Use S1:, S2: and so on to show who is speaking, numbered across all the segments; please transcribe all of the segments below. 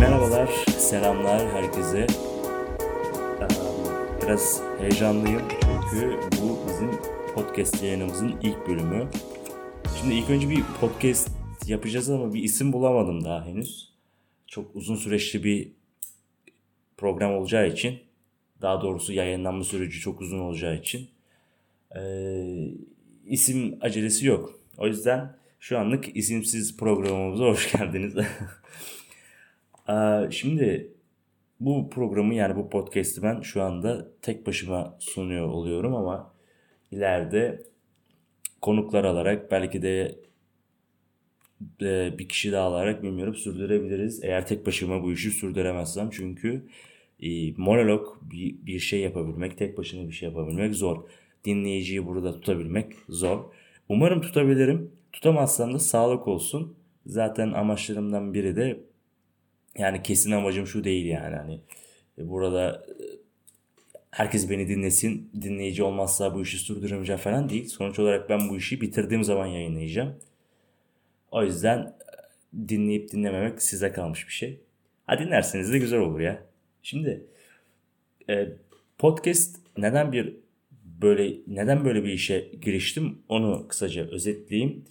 S1: Merhabalar, selamlar herkese. Biraz heyecanlıyım çünkü bu bizim podcast yayınımızın ilk bölümü. Şimdi ilk önce bir podcast yapacağız ama bir isim bulamadım daha henüz. Çok uzun süreçli bir program olacağı için, daha doğrusu yayınlanma süreci çok uzun olacağı için ee, isim acelesi yok. O yüzden şu anlık isimsiz programımıza hoş geldiniz. Şimdi bu programı yani bu podcast'i ben şu anda tek başıma sunuyor oluyorum ama ileride konuklar alarak belki de bir kişi daha alarak bilmiyorum sürdürebiliriz. Eğer tek başıma bu işi sürdüremezsem çünkü e, monolog bir şey yapabilmek, tek başına bir şey yapabilmek zor. Dinleyiciyi burada tutabilmek zor. Umarım tutabilirim. Tutamazsam da sağlık olsun. Zaten amaçlarımdan biri de yani kesin amacım şu değil yani hani e, burada e, herkes beni dinlesin dinleyici olmazsa bu işi sürdüremeyeceğim falan değil. Sonuç olarak ben bu işi bitirdiğim zaman yayınlayacağım. O yüzden e, dinleyip dinlememek size kalmış bir şey. Ha dinlerseniz de güzel olur ya. Şimdi podcast neden bir böyle neden böyle bir işe giriştim onu kısaca özetleyeyim.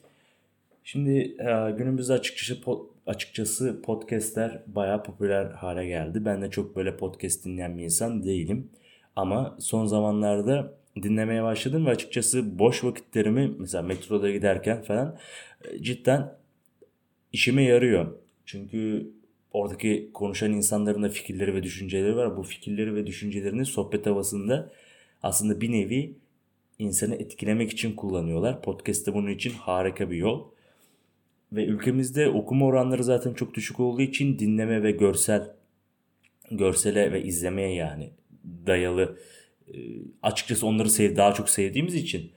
S1: Şimdi günümüzde açıkçası açıkçası podcastler bayağı popüler hale geldi. Ben de çok böyle podcast dinleyen bir insan değilim. Ama son zamanlarda dinlemeye başladım ve açıkçası boş vakitlerimi mesela metroda giderken falan e, cidden işime yarıyor. Çünkü oradaki konuşan insanların da fikirleri ve düşünceleri var. Bu fikirleri ve düşüncelerini sohbet havasında aslında bir nevi insanı etkilemek için kullanıyorlar. Podcast de bunun için harika bir yol. Ve ülkemizde okuma oranları zaten çok düşük olduğu için dinleme ve görsel görsele ve izlemeye yani dayalı e, açıkçası onları sev daha çok sevdiğimiz için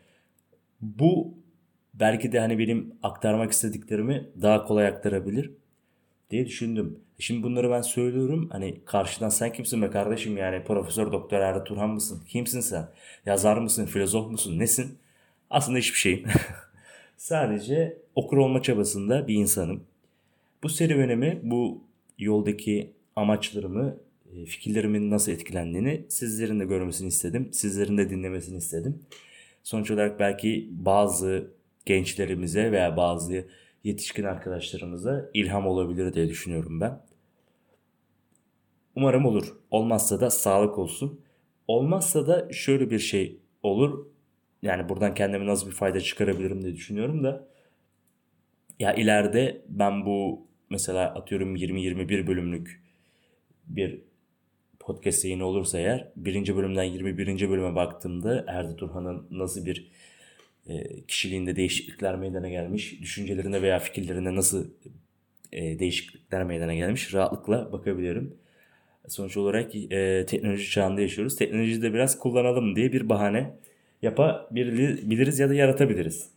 S1: bu belki de hani benim aktarmak istediklerimi daha kolay aktarabilir diye düşündüm. Şimdi bunları ben söylüyorum. Hani karşıdan sen kimsin be kardeşim yani Profesör Doktor Erda Turhan mısın? Kimsin sen? Yazar mısın? Filozof musun? Nesin? Aslında hiçbir şeyim. Sadece okur olma çabasında bir insanım. Bu serüvenimi, bu yoldaki amaçlarımı, e, fikirlerimin nasıl etkilendiğini sizlerin de görmesini istedim. Sizlerin de dinlemesini istedim. Sonuç olarak belki bazı gençlerimize veya bazı yetişkin arkadaşlarımıza ilham olabilir diye düşünüyorum ben. Umarım olur. Olmazsa da sağlık olsun. Olmazsa da şöyle bir şey olur. Yani buradan kendime nasıl bir fayda çıkarabilirim diye düşünüyorum da. Ya ileride ben bu mesela atıyorum 20-21 bölümlük bir podcast yayını olursa eğer birinci bölümden 21. bölüme baktığımda Erdi Turhan'ın nasıl bir e, kişiliğinde değişiklikler meydana gelmiş, düşüncelerinde veya fikirlerinde nasıl e, değişiklikler meydana gelmiş rahatlıkla bakabilirim. Sonuç olarak e, teknoloji çağında yaşıyoruz. Teknolojiyi de biraz kullanalım diye bir bahane yapabiliriz ya da yaratabiliriz.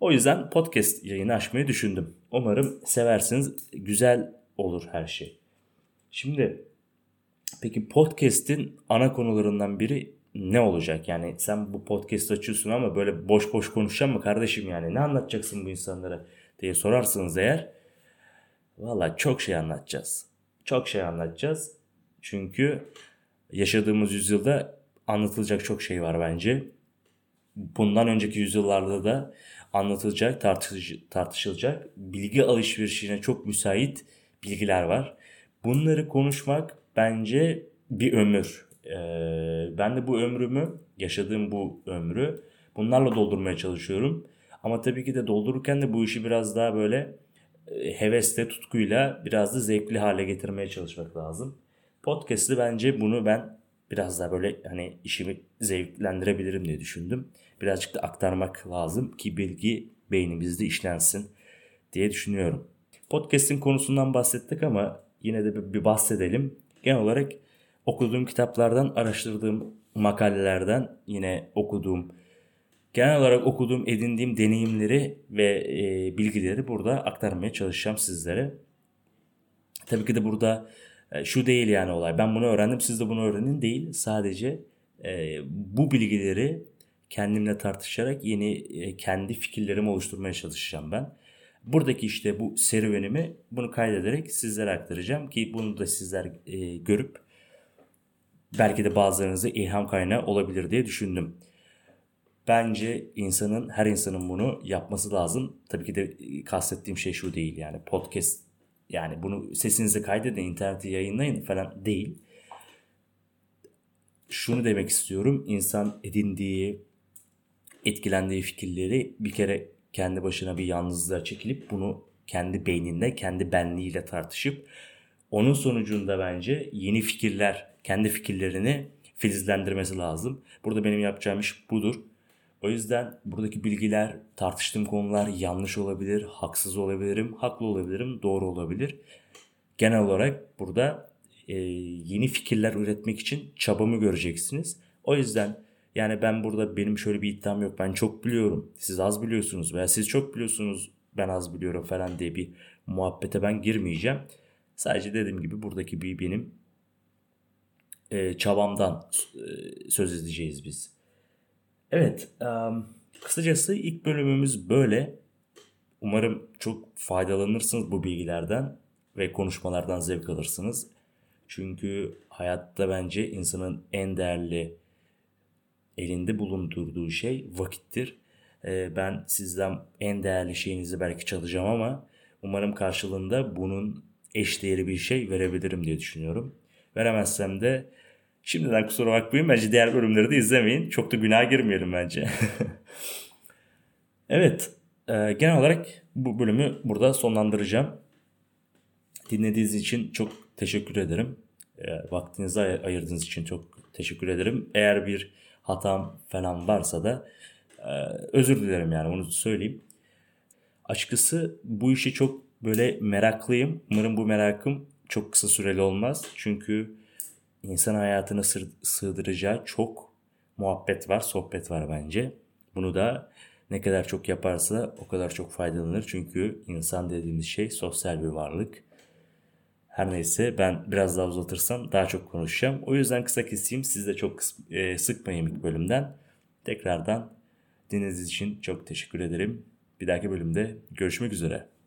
S1: O yüzden podcast yayını açmayı düşündüm. Umarım seversiniz. Güzel olur her şey. Şimdi peki podcast'in ana konularından biri ne olacak? Yani sen bu podcast açıyorsun ama böyle boş boş konuşacaksın mı kardeşim yani? Ne anlatacaksın bu insanlara diye sorarsınız eğer. Valla çok şey anlatacağız. Çok şey anlatacağız. Çünkü yaşadığımız yüzyılda anlatılacak çok şey var bence bundan önceki yüzyıllarda da anlatılacak, tartış, tartışılacak bilgi alışverişine çok müsait bilgiler var. Bunları konuşmak bence bir ömür. Ee, ben de bu ömrümü, yaşadığım bu ömrü bunlarla doldurmaya çalışıyorum. Ama tabii ki de doldururken de bu işi biraz daha böyle e, hevesle, tutkuyla biraz da zevkli hale getirmeye çalışmak lazım. Podcast'ı bence bunu ben biraz daha böyle hani işimi zevklendirebilirim diye düşündüm. Birazcık da aktarmak lazım ki bilgi beynimizde işlensin diye düşünüyorum. Podcast'in konusundan bahsettik ama yine de bir bahsedelim. Genel olarak okuduğum kitaplardan, araştırdığım makalelerden yine okuduğum genel olarak okuduğum, edindiğim deneyimleri ve e, bilgileri burada aktarmaya çalışacağım sizlere. Tabii ki de burada şu değil yani olay. Ben bunu öğrendim siz de bunu öğrenin değil. Sadece e, bu bilgileri kendimle tartışarak yeni e, kendi fikirlerimi oluşturmaya çalışacağım ben. Buradaki işte bu serüvenimi bunu kaydederek sizlere aktaracağım ki bunu da sizler e, görüp belki de bazılarınıza ilham kaynağı olabilir diye düşündüm. Bence insanın, her insanın bunu yapması lazım. Tabii ki de e, kastettiğim şey şu değil yani podcast yani bunu sesinizi kaydedin, internete yayınlayın falan değil. Şunu demek istiyorum. İnsan edindiği, etkilendiği fikirleri bir kere kendi başına bir yalnızlığa çekilip bunu kendi beyninde, kendi benliğiyle tartışıp onun sonucunda bence yeni fikirler, kendi fikirlerini filizlendirmesi lazım. Burada benim yapacağım iş budur. O yüzden buradaki bilgiler, tartıştığım konular yanlış olabilir, haksız olabilirim, haklı olabilirim, doğru olabilir. Genel olarak burada e, yeni fikirler üretmek için çabamı göreceksiniz. O yüzden yani ben burada benim şöyle bir iddiam yok. Ben çok biliyorum. Siz az biliyorsunuz veya siz çok biliyorsunuz ben az biliyorum falan diye bir muhabbete ben girmeyeceğim. Sadece dediğim gibi buradaki bir benim e, çabamdan e, söz edeceğiz biz. Evet, um, kısacası ilk bölümümüz böyle. Umarım çok faydalanırsınız bu bilgilerden ve konuşmalardan zevk alırsınız. Çünkü hayatta bence insanın en değerli elinde bulundurduğu şey vakittir. Ben sizden en değerli şeyinizi belki çalacağım ama umarım karşılığında bunun eşdeğeri bir şey verebilirim diye düşünüyorum. Veremezsem de şimdiden kusura bakmayın bence diğer bölümleri de izlemeyin. Çok da günah girmeyelim bence. evet e, genel olarak bu bölümü burada sonlandıracağım. Dinlediğiniz için çok teşekkür ederim. E, vaktinizi ayırdığınız için çok teşekkür ederim. Eğer bir hatam falan varsa da e, özür dilerim yani onu söyleyeyim. Açıkçası bu işi çok böyle meraklıyım. Umarım bu merakım çok kısa süreli olmaz. Çünkü insan hayatına sığdıracağı çok muhabbet var, sohbet var bence. Bunu da ne kadar çok yaparsa o kadar çok faydalanır. Çünkü insan dediğimiz şey sosyal bir varlık. Her neyse ben biraz daha uzatırsam daha çok konuşacağım. O yüzden kısa keseyim. Siz de çok e, sıkmayın ilk bölümden. Tekrardan dinlediğiniz için çok teşekkür ederim. Bir dahaki bölümde görüşmek üzere.